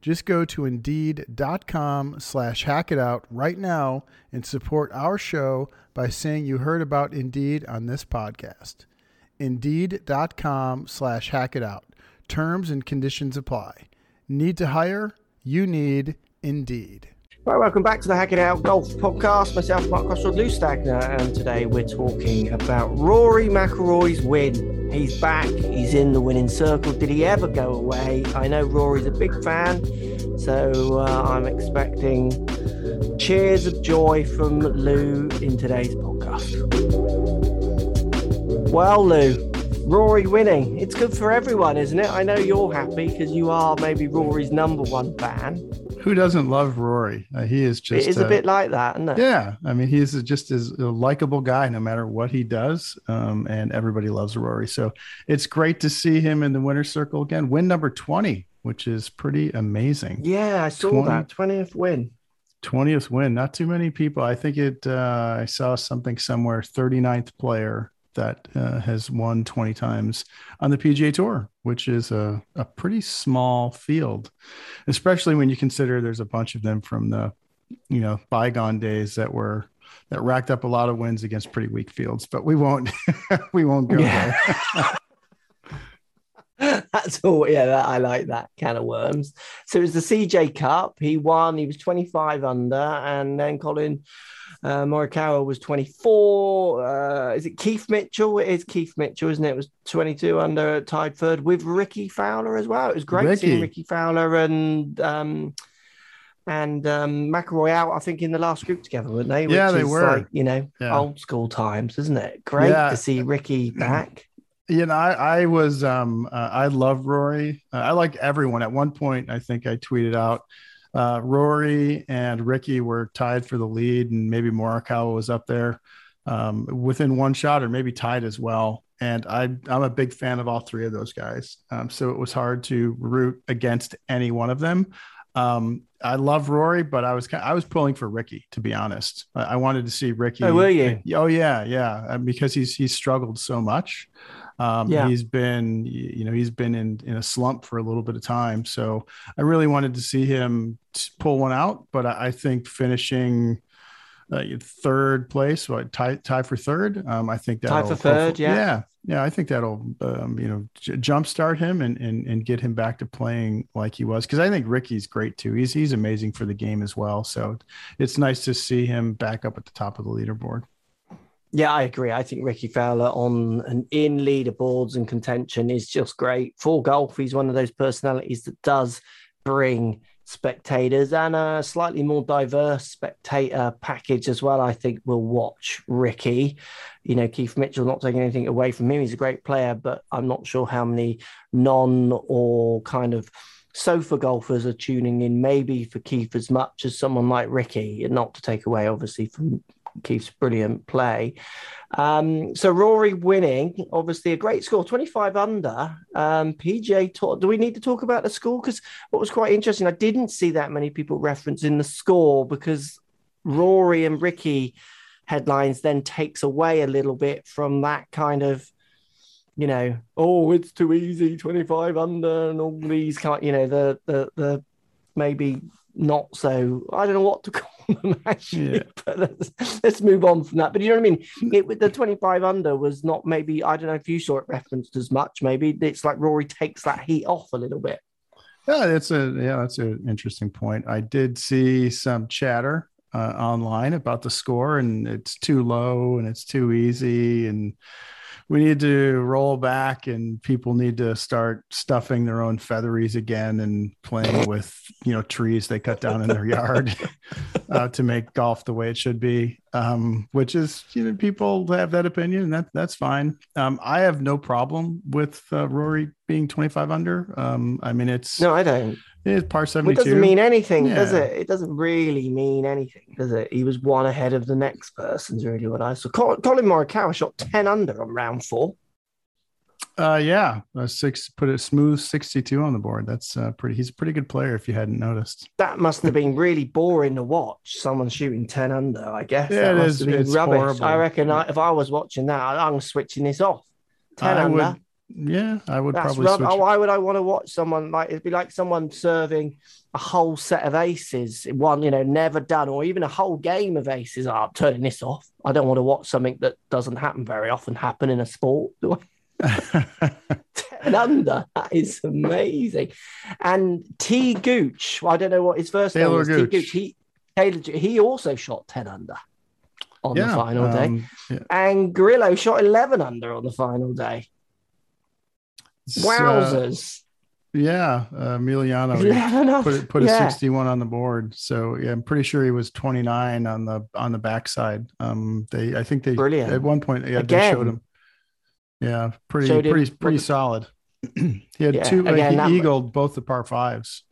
Just go to Indeed.com slash hack it out right now and support our show by saying you heard about Indeed on this podcast. Indeed.com slash hack it out. Terms and conditions apply. Need to hire? You need Indeed. Right, welcome back to the Hack It Out Golf Podcast. Myself, Mark Crossfield, Lou Stagner, and today we're talking about Rory McIlroy's win. He's back. He's in the winning circle. Did he ever go away? I know Rory's a big fan, so uh, I'm expecting cheers of joy from Lou in today's podcast. Well, Lou, Rory winning. It's good for everyone, isn't it? I know you're happy because you are maybe Rory's number one fan. Who doesn't love Rory? Uh, he is just. It is uh, a bit like that, isn't it? Yeah, I mean, he's just as a likable guy, no matter what he does, um, and everybody loves Rory. So it's great to see him in the winner's circle again. Win number twenty, which is pretty amazing. Yeah, I saw 20, that twentieth win. 20th win. Not too many people. I think it, uh, I saw something somewhere 39th player that uh, has won 20 times on the PGA Tour, which is a, a pretty small field, especially when you consider there's a bunch of them from the, you know, bygone days that were that racked up a lot of wins against pretty weak fields. But we won't we won't go yeah. there. That's all. Yeah, that, I like that can of worms. So it was the CJ Cup. He won. He was 25 under, and then Collin uh, Morikawa was 24. Uh, is it Keith Mitchell? It is Keith Mitchell, isn't it? It was 22 under, tied third with Rickie Fowler as well. It was great Rickie. seeing Rickie Fowler and um, and um, McIlroy out. I think in the last group together, weren't they? Which yeah, they were. Like, you know, yeah. old school times, isn't it? Great yeah. to see Rickie back. You know, I, I was, um, uh, I love Rory. Uh, I like everyone. At one point, I think I tweeted out uh, Rory and Rickie were tied for the lead, and maybe Morikawa was up there um, within one shot, or maybe tied as well. And I, I'm a big fan of all three of those guys. Um, so it was hard to root against any one of them. Um, I love Rory, but I was I was pulling for Rickie to be honest. I, wanted to see Rickie. Oh, were you? Oh yeah, yeah, uh, because he's he's struggled so much. Um, yeah. He's been, you know, he's been in in a slump for a little bit of time. So I really wanted to see him pull one out, but I, I think finishing uh, third place, what tie tie for third. Um, I think that tie for third, yeah, yeah, yeah. I think that'll um, you know j- jumpstart him and, and and get him back to playing like he was. Because I think Rickie's great too. He's he's amazing for the game as well. So it's nice to see him back up at the top of the leaderboard. Yeah, I agree. I think Rickie Fowler on and in leaderboards and contention is just great for golf. He's one of those personalities that does bring spectators and a slightly more diverse spectator package as well. I think we'll watch Rickie. You know, Keith Mitchell, not taking anything away from him. He's a great player, but I'm not sure how many non or kind of sofa golfers are tuning in, maybe for Keith as much as someone like Rickie, and not to take away, obviously, from Keith's brilliant play. Um, so Rory winning, obviously a great score, 25 under. Um, PJ taught, do we need to talk about the score? Because what was quite interesting, I didn't see that many people referencing the score because Rory and Rickie headlines then takes away a little bit from that kind of you know, oh, it's too easy, 25 under, and all these kind, you know, the the the maybe not so I don't know what to call them actually, yeah. but let's, let's move on from that. But you know what I mean? It with the 25 under was not maybe I don't know if you saw it referenced as much. Maybe it's like Rory takes that heat off a little bit. Yeah, that's a yeah, that's an interesting point. I did see some chatter uh, online about the score, and it's too low and it's too easy, and we need to roll back and people need to start stuffing their own featheries again and playing with you know trees they cut down in their yard uh, to make golf the way it should be um, which is you know people have that opinion and that that's fine. Um, i have no problem with uh, rory being 25 under. Um, i mean it's no i don't it's par 72. It doesn't mean anything, yeah. does it? It doesn't really mean anything, does it? He was one ahead of the next person's really what I saw. Collin Morikawa shot 10 under on round four. Uh, yeah, a six put a smooth 62 on the board. That's uh, pretty. He's a pretty good player. If you hadn't noticed, that must have been really boring to watch. Someone shooting 10 under, I guess. Yeah, that it is. It's rubbish. Horrible. I reckon I, if I was watching that, I'm switching this off. 10 I under. Would, yeah, I would That's probably. Switch. Why would I want to watch someone like it'd be like someone serving a whole set of aces, one you know never done, or even a whole game of aces. Oh, I'm turning this off. I don't want to watch something that doesn't happen very often happen in a sport. Ten under, that is amazing. And T Gooch, I don't know what his first Talor name was. Gooch. T Gooch, he Talor, he also shot ten under on yeah, the final day, um, yeah. and Grillo shot eleven under on the final day. Wowzers. Uh, yeah, uh, Emiliano put put yeah. a 61 on the board. So yeah, I'm pretty sure he was 29 on the on the backside. Um, they I think they Brilliant. at one point yeah Again. they showed him. Yeah, pretty showed pretty him. pretty solid. he had yeah. two. Again, uh, he eagled both the par fives.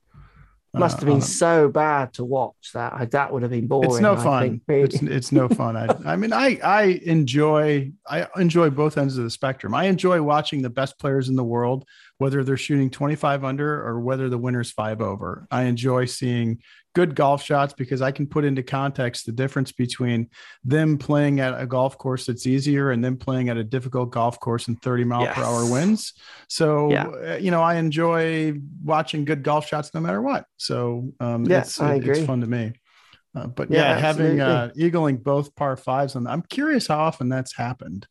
Must have been uh, so bad to watch that. That would have been boring. It's no fun. It's, it's no fun. I, I mean, I I enjoy I enjoy both ends of the spectrum. I enjoy watching the best players in the world, whether they're shooting 25 under or whether the winner's five over. I enjoy seeing good golf shots because I can put into context the difference between them playing at a golf course that's easier and them playing at a difficult golf course in 30 mile yes. per hour winds. So, yeah. Uh, you know, I enjoy watching good golf shots no matter what. So, um, yeah, it's, it's fun to me. Uh, but yeah, yeah having uh, eagling both par fives, and I'm curious how often that's happened.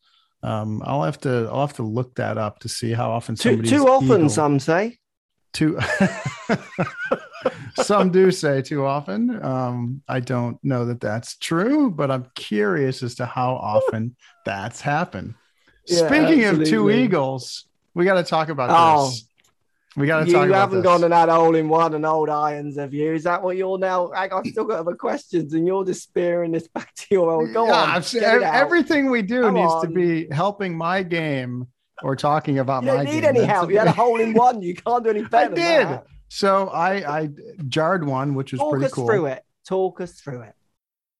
Um, I'll have to I'll have to look that up to see how often too, too often. Eagle, some say too. some do say too often. Um, I don't know that that's true, but I'm curious as to how often that's happened. Yeah, Speaking absolutely. of two eagles, we got to talk about oh, this. We got to talk. You haven't this. gone and had hole in one and old irons, have you? Is that what you're now? I've still got other questions, and you're just spearing this back to your old. Go yeah, on, everything we do Come needs on. to be helping my game or talking about you my. You need game. any That's help? You had a hole in one. You can't do any better. I did. So I I jarred one, which was Talk pretty cool. Talk us. Through it. Talk us through it.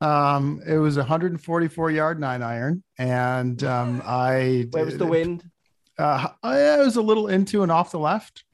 Um, it was a 144 yard nine iron, and um, I. Where was the wind? Uh, I was a little into and off the left,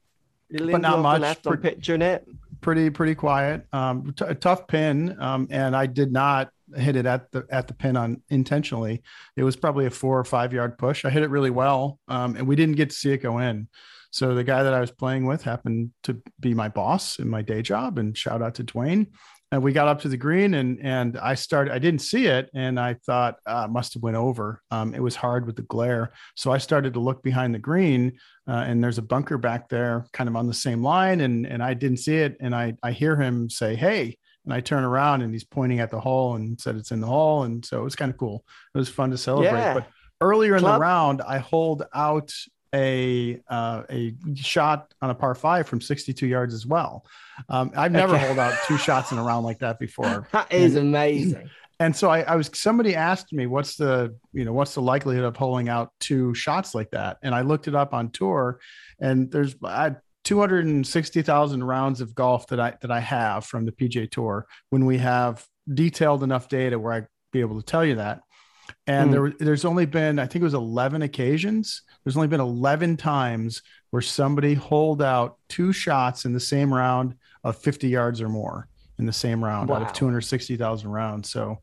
but not much. left on picturing it. Pretty pretty quiet. Um, t- tough pin, um, and I did not hit it at the at the pin on intentionally. It was probably a four or five yard push. I hit it really well, um, and we didn't get to see it go in. So the guy that I was playing with happened to be my boss in my day job, and shout out to Dwayne and we got up to the green and and I started I didn't see it and I thought uh, must have went over um, it was hard with the glare so I started to look behind the green uh, and there's a bunker back there kind of on the same line and and I didn't see it and I I hear him say hey and I turn around and he's pointing at the hole and said it's in the hole and so it was kind of cool it was fun to celebrate yeah. but earlier in Club. the round I hold out a uh, a shot on a par five from 62 yards as well. Um, I've never okay. hold out two shots in a round like that before. That is and, amazing. And so I, I, was somebody asked me what's the you know what's the likelihood of holding out two shots like that, and I looked it up on tour, and there's I 260,000 rounds of golf that I that I have from the PGA Tour when we have detailed enough data where I'd be able to tell you that. And mm. there there's only been I think it was 11 occasions there's only been 11 times where somebody holed out two shots in the same round of 50 yards or more. in the same round out of 260,000 rounds. So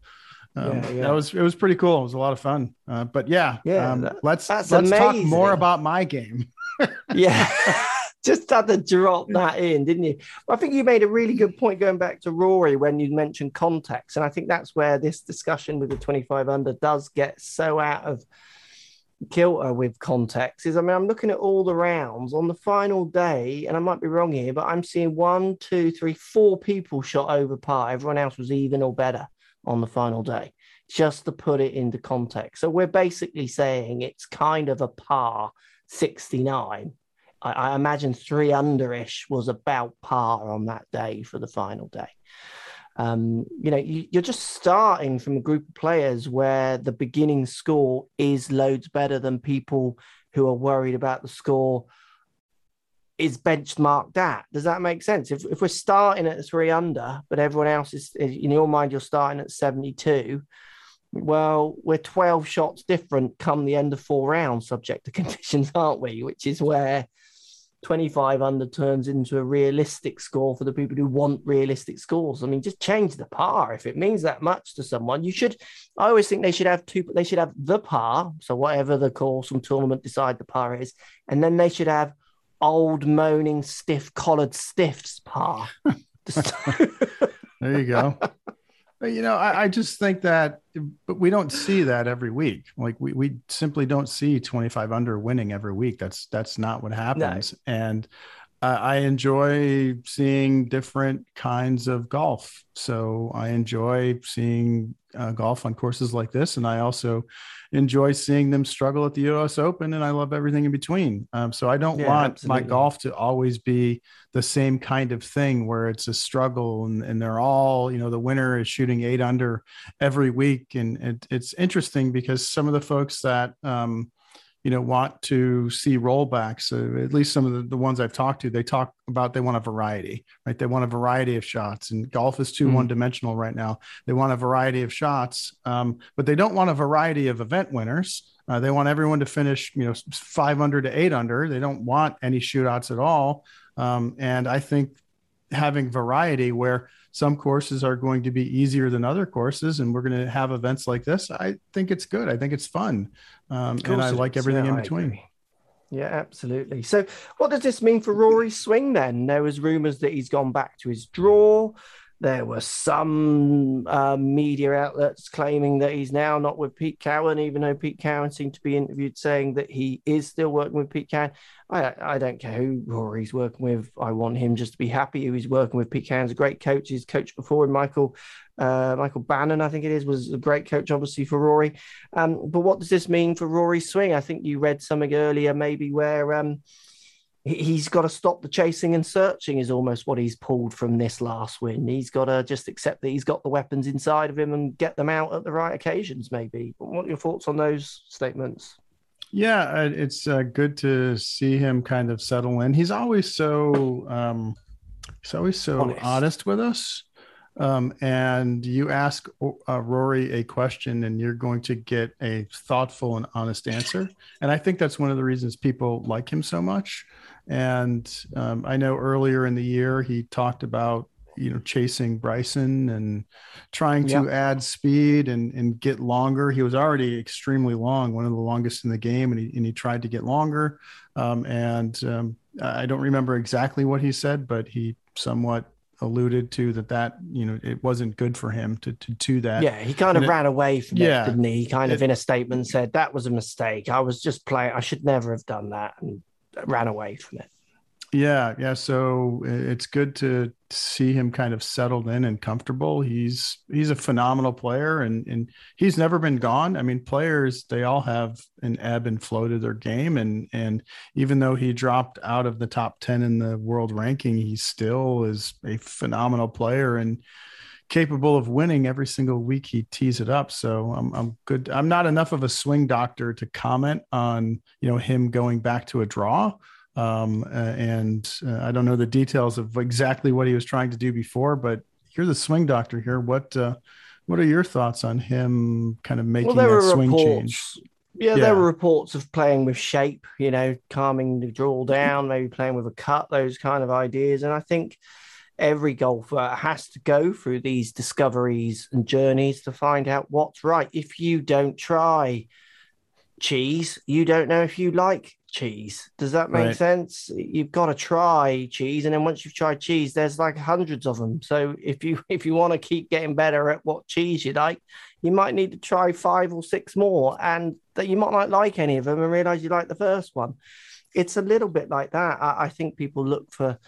um, Yeah, yeah. that was it was pretty cool. It was a lot of fun. Uh, but yeah, Yeah, um, that- let's let's talk more about my game. Yeah. Just had to drop that in, didn't you? I think you made a really good point going back to Rory when you mentioned context. And I think that's where this discussion with the 25 under does get so out of kilter with context. Is I mean, I'm looking at all the rounds on the final day, and I might be wrong here, but I'm seeing one, two, three, four people shot over par. Everyone else was even or better on the final day, just to put it into context. So we're basically saying it's kind of a par 69. I, I imagine three underish was about par on that day for the final day. Um, you know, you, you're just starting from a group of players where the beginning score is loads better than people who are worried about the score is benchmarked at. Does that make sense? If, if we're starting at three under, but everyone else is, in your mind, you're starting at 72, well, we're 12 shots different come the end of four rounds, subject to conditions, aren't we? Which is where 25 under turns into a realistic score for the people who want realistic scores. I mean, just change the par. If it means that much to someone, you should. I always think they should have two, they should have the par. So, whatever the course and tournament decide the par is. And then they should have old moaning, stiff collared stiffs par. There you go. But, you know, I, I just think that, but we don't see that every week. Like we, we simply don't see 25 under winning every week. That's, that's not what happens. And uh, I enjoy seeing different kinds of golf. So I enjoy seeing uh, golf on courses like this. And I also enjoy seeing them struggle at the US Open. And I love everything in between. Um, so I don't Yeah, want absolutely. my golf to always be the same kind of thing where it's a struggle and, and they're all, you know, the winner is shooting eight under every week. And it, it's interesting because some of the folks that, um, you know, want to see rollbacks, uh, at least some of the, the ones I've talked to, they talk about they want a variety, right? They want a variety of shots and golf is too Mm. one dimensional right now. They want a variety of shots, um, but they don't want a variety of event winners. Uh, they want everyone to finish, you know, five under to eight under. They don't want any shootouts at all. Um, and I think having variety where some courses are going to be easier than other courses, and we're going to have events like this, I think it's good. I think it's fun. Um, and I like everything Yeah, in between. Yeah, absolutely. So, what does this mean for Rory's swing then? There was rumours that he's gone back to his draw. There were some uh, media outlets claiming that he's now not with Pete Cowan, even though Pete Cowan seemed to be interviewed saying that he is still working with Pete Cowan. I, I don't care who Rory's working with. I want him just to be happy who he's working with. Pete Cowan's a great coach. He's coached before, and Michael uh, Michael Bannon, I think it is, was a great coach, obviously, for Rory. Um, but what does this mean for Rory's swing? I think you read something earlier, maybe where um, he's got to stop the chasing and searching, is almost what he's pulled from this last win. He's got to just accept that he's got the weapons inside of him and get them out at the right occasions, maybe. What are your thoughts on those statements? Yeah, it's uh, good to see him kind of settle in. He's always so um, he's always so honest, Honest. with us. Um, and you ask uh, Rory a question, and you're going to get a thoughtful and honest answer. And I think that's one of the reasons people like him so much. And um, I know earlier in the year he talked about you know chasing Bryson and trying to Yep. add speed and and get longer. He was already extremely long, one of the longest in the game, and he and he tried to get longer. Um, and um, I don't remember exactly what he said, but he somewhat alluded to that that you know it wasn't good for him to to do that. Yeah, he kind of it- ran away from Yeah. it, didn't he? He kind of in a statement said that was a mistake. I was just playing. I should never have done that, and ran away from it. Yeah, yeah. So it's good to see him kind of settled in and comfortable. He's he's a phenomenal player, and and he's never been gone. I mean, players they all have an ebb and flow to their game, and and even though he dropped out of the top ten in the world ranking, he still is a phenomenal player and capable of winning every single week he tees it up. So I'm I'm good. I'm not enough of a swing doctor to comment on you know him going back to a draw um, and uh, I don't know the details of exactly what he was trying to do before, but you're the swing doctor here. What uh, what are your thoughts on him kind of making well, that swing reports. change? Yeah, Yeah. there were reports of playing with shape, you know, calming the draw down, maybe playing with a cut, those kind of ideas. And I think every golfer has to go through these discoveries and journeys to find out what's right. If you don't try cheese, you don't know if you like cheese. Does that make right. sense? You've got to try cheese, and then once you've tried cheese, there's like hundreds of them. So if you if you want to keep getting better at what cheese you like, you might need to try five or six more, and that you might not like any of them and realize you like the first one. It's a little bit like that. I, I think people look for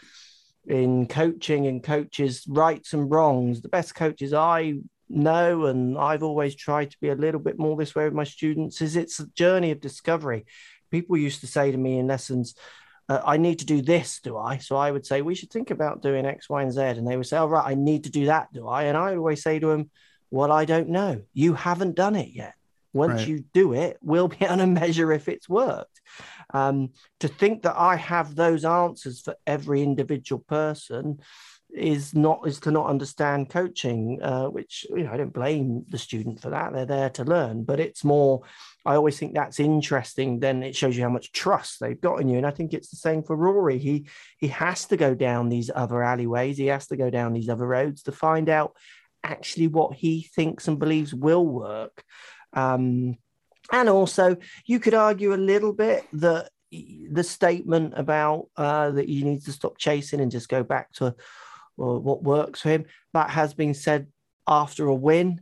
in coaching and coaches rights and wrongs. The best coaches I know, and I've always tried to be a little bit more this way with my students, is it's a journey of discovery. People used to say to me in lessons, uh, I need to do this, do I? So I would say, we should think about doing X, Y, and Z. And they would say, oh, right, I need to do that, do I? And I always say to them, well, I don't know. You haven't done it yet. Once right. you do it, we'll be able to measure if it's worked. Um, to think that I have those answers for every individual person is not is to not understand coaching, uh, which you know I don't blame the student for that. They're there to learn, but it's more. I always think that's interesting. Then it shows you how much trust they've got in you, and I think it's the same for Rory. He he has to go down these other alleyways. He has to go down these other roads to find out actually what he thinks and believes will work. Um, and also, you could argue a little bit that the statement about uh, that you need to stop chasing and just go back to well, what works for him that has been said after a win.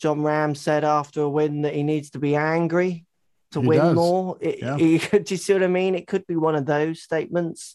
Jon Rahm said after a win that he needs to be angry to he win does. more. It, yeah. do you see what I mean? It could be one of those statements.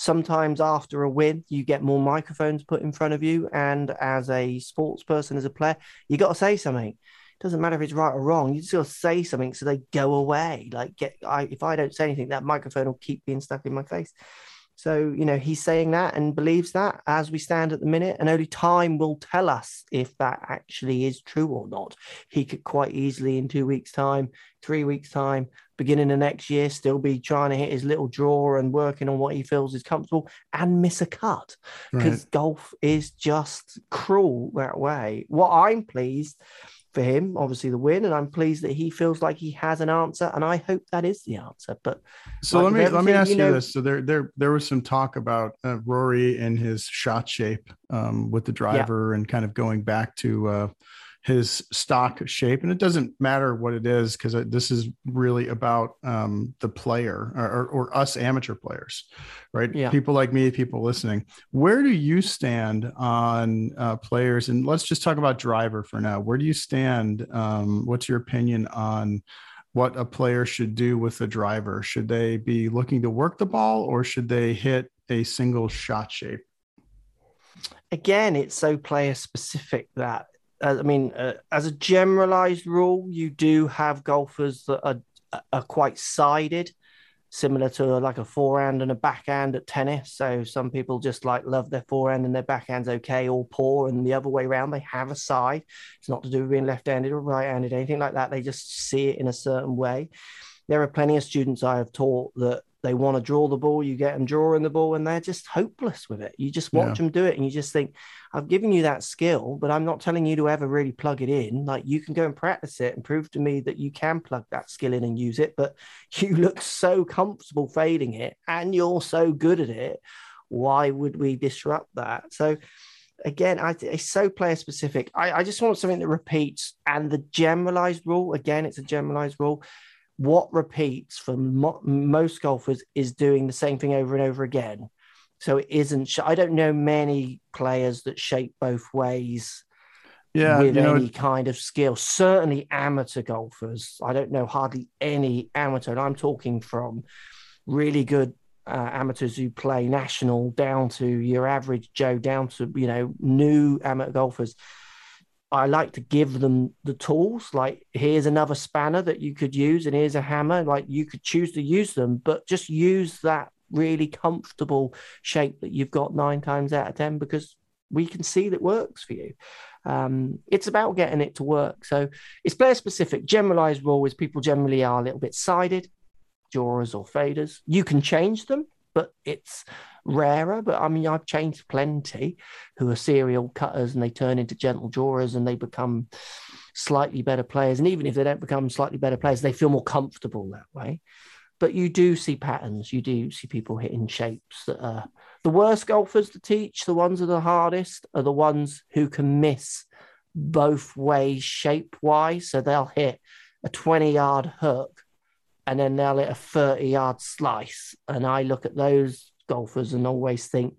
Sometimes after a win, you get more microphones put in front of you. And as a sports person, as a player, you got to say something. It doesn't matter if it's right or wrong. You just got to say something so they go away. Like, get I, if I don't say anything, that microphone will keep being stuck in my face. So, you know, he's saying that and believes that as we stand at the minute, and only time will tell us if that actually is true or not. He could quite easily, in two weeks' time, three weeks' time, beginning of next year, still be trying to hit his little draw and working on what he feels is comfortable and miss a cut because right. golf is just cruel that way. What I'm pleased for him, obviously the win, and I'm pleased that he feels like he has an answer, and I hope that is the answer. But so like let me let me ask you, know, this: so there there there was some talk about uh, Rory and his shot shape um, with the driver, yeah. and kind of going back to uh, his stock shape and it doesn't matter what it is because this is really about um, the player or, or, us amateur players right? Yeah. people like me people listening. Where do you stand on uh, players? And let's just talk about driver for now. Where do you stand um, what's your opinion on what a player should do with the driver? Should they be looking to work the ball or should they hit a single shot shape? Again it's so player specific that uh, I mean, uh, as a generalized rule, you do have golfers that are are quite sided, similar to like a forehand and a backhand at tennis. So some people just like love their forehand and their backhand's okay or poor, and the other way around, they have a side. It's not to do with being left-handed or right-handed, anything like that. They just see it in a certain way. There are plenty of students I have taught that they want to draw the ball, you get them drawing the ball, and they're just hopeless with it. You just watch yeah. them do it, and you just think, I've given you that skill, but I'm not telling you to ever really plug it in. Like you can go and practice it and prove to me that you can plug that skill in and use it, but you look so comfortable fading it and you're so good at it. Why would we disrupt that? So, again, I, it's so player specific. I, I just want something that repeats. And the generalized rule, again, it's a generalized rule what repeats for mo- most golfers is doing the same thing over and over again. So it isn't. Sh- I don't know many players that shape both ways. Yeah, with any know, kind of skill. Certainly amateur golfers. I don't know hardly any amateur. And I'm talking from really good uh, amateurs who play national down to your average Joe, down to you know new amateur golfers. I like to give them the tools. Like, here's another spanner that you could use, and here's a hammer. Like, you could choose to use them, but just use that really comfortable shape that you've got nine times out of 10 because we can see that works for you. Um, it's about getting it to work. So it's player specific. Generalized rule is people generally are a little bit sided, drawers or faders. You can change them, but it's rarer. But I mean, I've changed plenty who are serial cutters and they turn into gentle drawers and they become slightly better players. And even if they don't become slightly better players, they feel more comfortable that way. But you do see patterns. You do see people hitting shapes that are the worst golfers to teach. The ones that are the hardest are the ones who can miss both ways shape wise. So they'll hit a 20 yard hook and then they'll hit a 30 yard slice. And I look at those golfers and always think,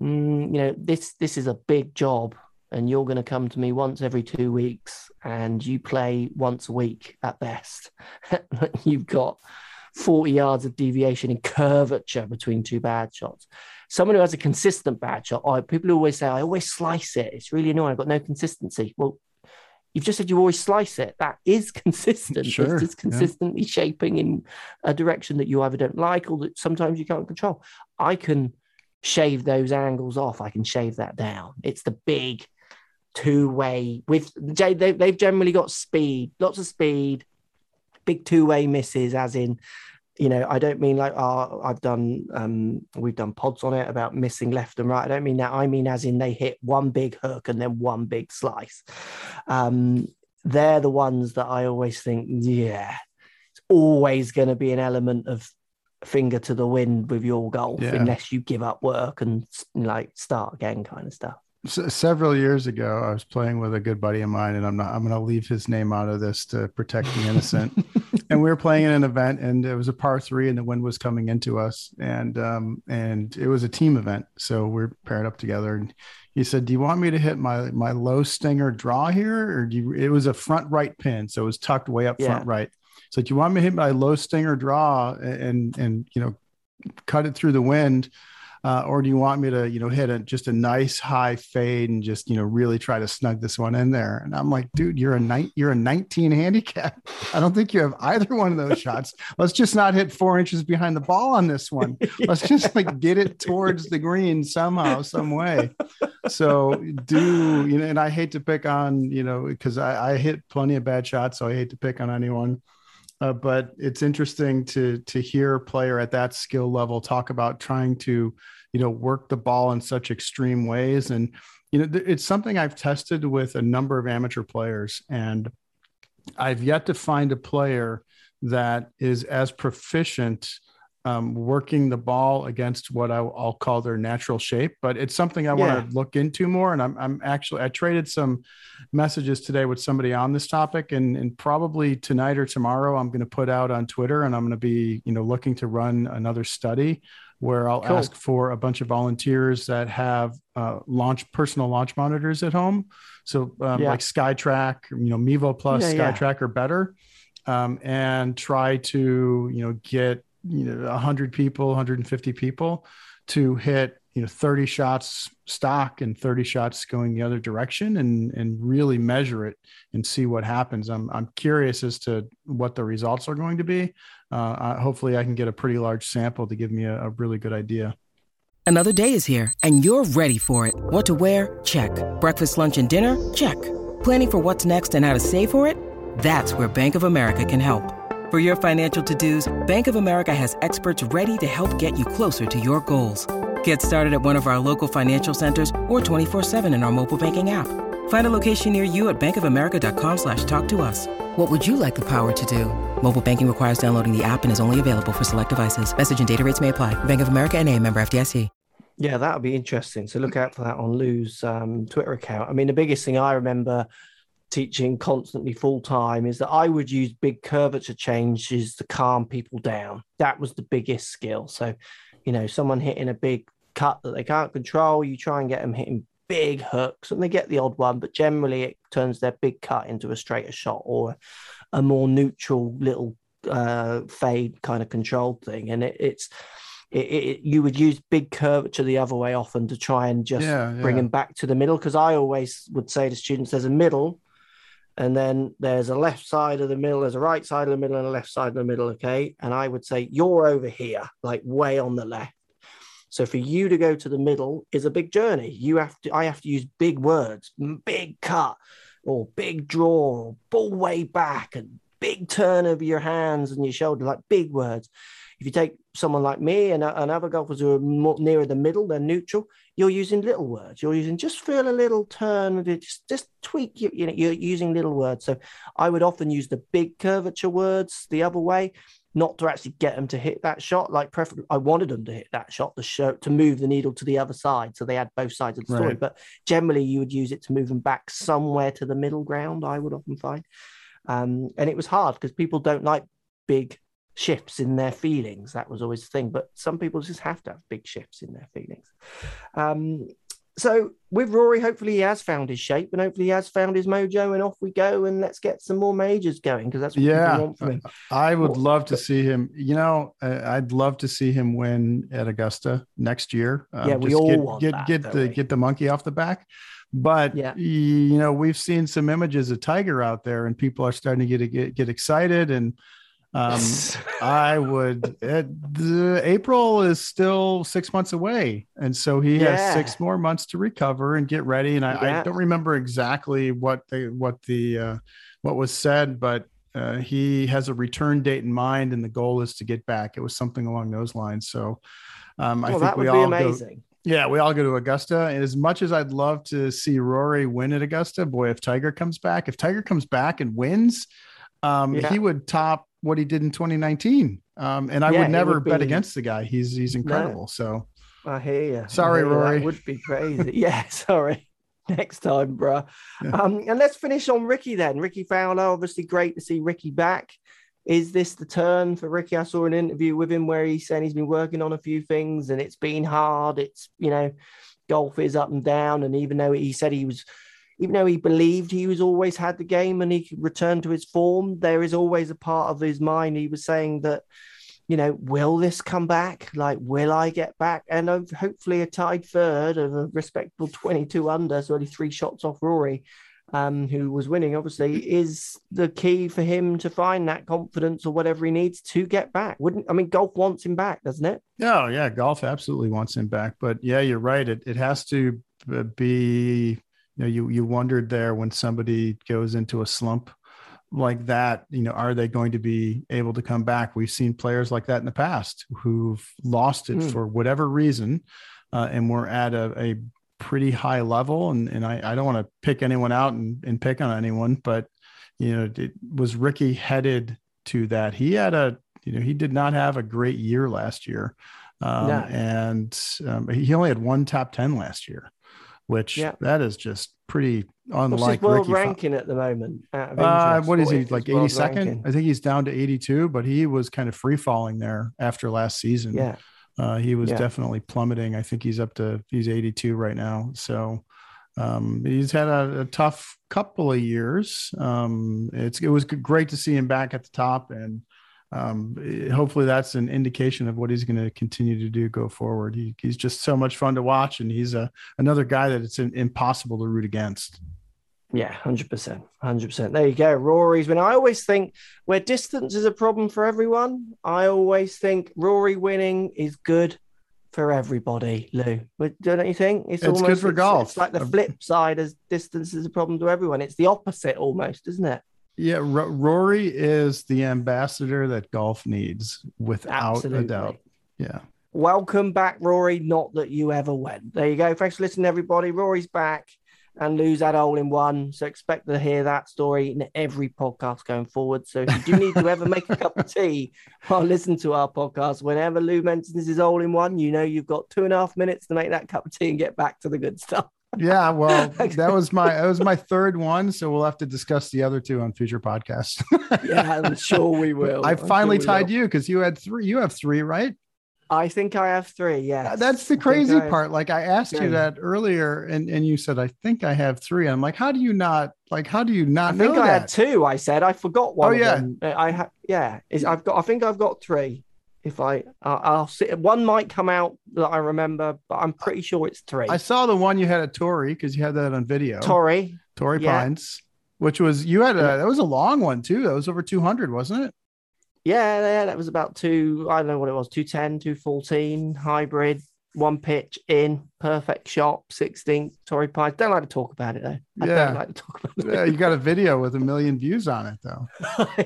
mm, you know, this this is a big job, and you're going to come to me once every two weeks, and you play once a week at best. You've got 40 yards of deviation in curvature between two bad shots. Someone who has a consistent bad shot, oh, people always say, I always slice it. It's really annoying. I've got no consistency. Well, you've just said you always slice it. That is consistent. Sure, it's consistently yeah. shaping in a direction that you either don't like or that sometimes you can't control. I can shave those angles off. I can shave that down. It's the big two way with they've generally got speed, lots of speed, big two way misses, as in you know, I don't mean like oh, I've done um, we've done pods on it about missing left and right. I don't mean that. I mean as in they hit one big hook and then one big slice. Um, they're the ones that I always think, yeah, it's always going to be an element of finger to the wind with your golf yeah. unless you give up work and like start again kind of stuff several years ago, I was playing with a good buddy of mine, and I'm not. I'm going to leave his name out of this to protect the innocent. and we were playing in an event, and it was a par three, and the wind was coming into us, and um, and it was a team event, so we're paired up together. And he said, "Do you want me to hit my my low stinger draw here, or do you?" It was a front right pin, so it was tucked way up yeah. front right. So, do you want me to hit my low stinger draw and and you know cut it through the wind? Uh, or do you want me to, you know, hit a just a nice high fade and just, you know, really try to snug this one in there? And I'm like, dude, you're a night, you're a 19 handicap. I don't think you have either one of those shots. Let's just not hit four inches behind the ball on this one. Let's just like get it towards the green somehow, some way. So do you know? And I hate to pick on, you know, because I, I hit plenty of bad shots, so I hate to pick on anyone. Uh, but it's interesting to to hear a player at that skill level talk about trying to you know work the ball in such extreme ways. And you know it's something i've tested with a number of amateur players and i've yet to find a player that is as proficient um, working the ball against what I, will call their natural shape. But it's something I yeah. want to look into more. And I'm, I'm actually I traded some messages today with somebody on this topic, and and probably tonight or tomorrow I'm going to put out on Twitter, and I'm going to be you know looking to run another study where I'll cool. ask for a bunch of volunteers that have uh, launch personal launch monitors at home. So um, yeah. like SkyTrak, you know, Mevo Plus, yeah, SkyTrak or better, um, and try to you know get you know 100 people 150 people to hit you know 30 shots stock and 30 shots going the other direction and and really measure it and see what happens. I'm i'm curious as to what the results are going to be. Uh, I, hopefully i can get a pretty large sample to give me a, a really good idea. Another day is here and you're ready for it. What to wear? Check. Breakfast lunch and dinner? Check. Planning for what's next and how to save for it? That's where bank of america can help for your financial to-dos, Bank of America has experts ready to help get you closer to your goals. Get started at one of our local financial centers or 24-7 in our mobile banking app. Find a location near you at bankofamerica.com slash talk to us. What would you like the power to do? Mobile banking requires downloading the app and is only available for select devices. Message and data rates may apply. Bank of America and a member FDIC. Yeah, that would be interesting. So look out for that on Lou's um, Twitter account. I mean, the biggest thing I remember – teaching constantly full time is that I would use big curvature changes to calm people down. That was the biggest skill. So, you know, someone hitting a big cut that they can't control, you try and get them hitting big hooks and they get the odd one, but generally it turns their big cut into a straighter shot or a more neutral little uh, fade kind of controlled thing. And it, it's, it, it, you would use big curvature the other way often to try and just yeah, yeah. bring them back to the middle. Because I always would say to students, there's a middle and then there's a left side of the middle, there's a right side of the middle, and a left side of the middle. Okay. And I would say you're over here, like way on the left. So for you to go to the middle is a big journey. You have to, I have to use big words, big cut, or big draw, or ball way back, and big turn of your hands and your shoulder, like big words. If you take someone like me and, and other golfers who are more nearer the middle, they're neutral. You're using little words. You're using just feel a little turn, of just just tweak. You, you know, you're using little words. So I would often use the big curvature words the other way, not to actually get them to hit that shot. Like preferably, I wanted them to hit that shot, the show to move the needle to the other side, so they had both sides of the story. Right. But generally, you would use it to move them back somewhere to the middle ground. I would often find, um, and it was hard because people don't like big shifts in their feelings. That was always the thing. But some people just have to have big shifts in their feelings. Um, so with Rory, hopefully he has found his shape and hopefully he has found his mojo, and off we go and let's get some more majors going because that's what Yeah. people want from him. I would love to see him. You know, I'd love to see him win at Augusta next year. Um, Yeah, we just all get want get that, get the we? get the monkey off the back. But Yeah. you know, we've seen some images of Tiger out there, and people are starting to get get, get excited. And um, I would. It, the, April is still six months away, and so he Yeah. has six more months to recover and get ready. And I, I don't remember exactly what the what the uh, what was said, but uh, he has a return date in mind, and the goal is to get back. It was something along those lines. So um, I think we all go. amazing. Yeah, we all go to Augusta. And as much as I'd love to see Rory win at Augusta, boy, if Tiger comes back, if Tiger comes back and wins, um, Yeah. he would top what he did in 2019. Um, and I Yeah, would never would bet be- against the guy. He's he's incredible. So I hear you. Sorry, Rory. That would be crazy. yeah, sorry. Next time, bruh. Yeah. Um, and let's finish on Rickie then. Rickie Fowler, obviously great to see Rickie back. Is this the turn for Rickie? I saw an interview with him where he's saying he's been working on a few things and it's been hard. It's, you know, golf is up and down. And even though he said he was, even though he believed he was always had the game and he could return to his form, there is always a part of his mind. He was saying that you know, will this come back? Like, will I get back? And hopefully, a tied third of a respectable 22 under, so only three shots off Rory, um, who was winning, obviously, is the key for him to find that confidence or whatever he needs to get back. Wouldn't I mean, golf wants him back, doesn't it? Oh yeah, golf absolutely wants him back. But yeah, you're right. It it has to be. You know, you you wondered there when somebody goes into a slump like that. You know, are they going to be able to come back? We've seen players like that in the past who've lost it Hmm. for whatever reason, uh, and we're at a, a pretty high level. And and I, I don't want to pick anyone out and, and pick on anyone, but you know, it, was Rickie headed to that? He had a you know he did not have a great year last year. Um, No. and um, he only had one top 10 last year, which Yeah. that is just pretty What's his world Rickie. Fo- ranking at the moment? Uh, what is he like world 82nd? I think he's down to 82, but he was kind of free falling there after last season. Yeah, Uh, he was Yeah. definitely plummeting. I think he's up to he's 82 right now. So um, he's had a, a tough couple of years. Um, it's it was great to see him back at the top, and um, eh, hopefully that's an indication of what he's going to continue to do go forward. He, he's just so much fun to watch, and he's a another guy that it's in, impossible to root against. Yeah, hundred percent, hundred percent. There you go. Rory's win. I always think where distance is a problem for everyone, I always think Rory winning is good for everybody. Lou, But don't you think? It's good for it's- golf. It's like the flip side as distance is a problem to everyone. It's the opposite almost, isn't it? Yeah, R- Rory is the ambassador that golf needs, without Absolutely. a doubt. Yeah. Welcome back, Rory. Not that you ever went. There you go. Thanks for listening, everybody. Rory's back and lose that hole in one. So expect to hear that story in every podcast going forward. So if you do need to ever make a cup of tea or listen to our podcast, whenever Lou mentions his hole in one, you know you've got two and a half minutes to make that cup of tea and get back to the good stuff. Yeah, well, that was my that was my third one, so we'll have to discuss the other two on future podcasts. Yeah, I'm sure we will. I I'm finally sure tied will. you because you had three. You have three, right? I think I have three. Yeah, That's the crazy part. Like I asked you that earlier, and and you said I think I have three. I'm like, how do you not like? How do you not? I think I that? had two. I said I forgot one. Oh, yeah. Uh, I have. Yeah, I've got. I think I've got three. If I, uh, I'll see. One might come out that I remember, but I'm pretty sure it's three. I saw the one you had at Torrey because you had that on video. Torrey. Torrey yeah. Pines. which was you had a that was a long one too. That was over 200, wasn't it? Yeah, yeah, that was about two. I don't know what it was 210, 214, hybrid, one pitch in, perfect shot, 16, Torrey Pines. Don't like to talk about it though. I Yeah. don't like to talk about it. Yeah, you got a video with a million views on it though.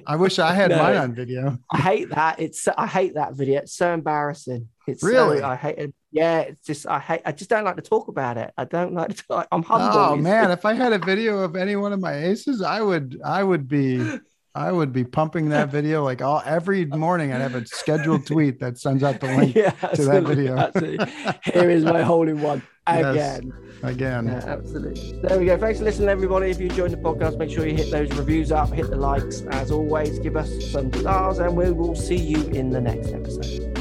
I wish I had No. mine on video. I hate that. It's I hate that video. It's so embarrassing. It's so- Really? I hate it. Yeah, it's just I hate. I just don't like to talk about it. I don't like to. Talk, I'm humble. Oh man, if I had a video of any one of my aces, I would I would be I would be pumping that video like all every morning. I'd have a scheduled tweet that sends out the link yeah, to that video. absolutely. Here is my hole in one Yes. again. again. Yeah, absolutely. There we go. Thanks for listening, everybody. If you enjoyed the podcast, make sure you hit those reviews up, hit the likes. As always, give us some stars, and we will see you in the next episode.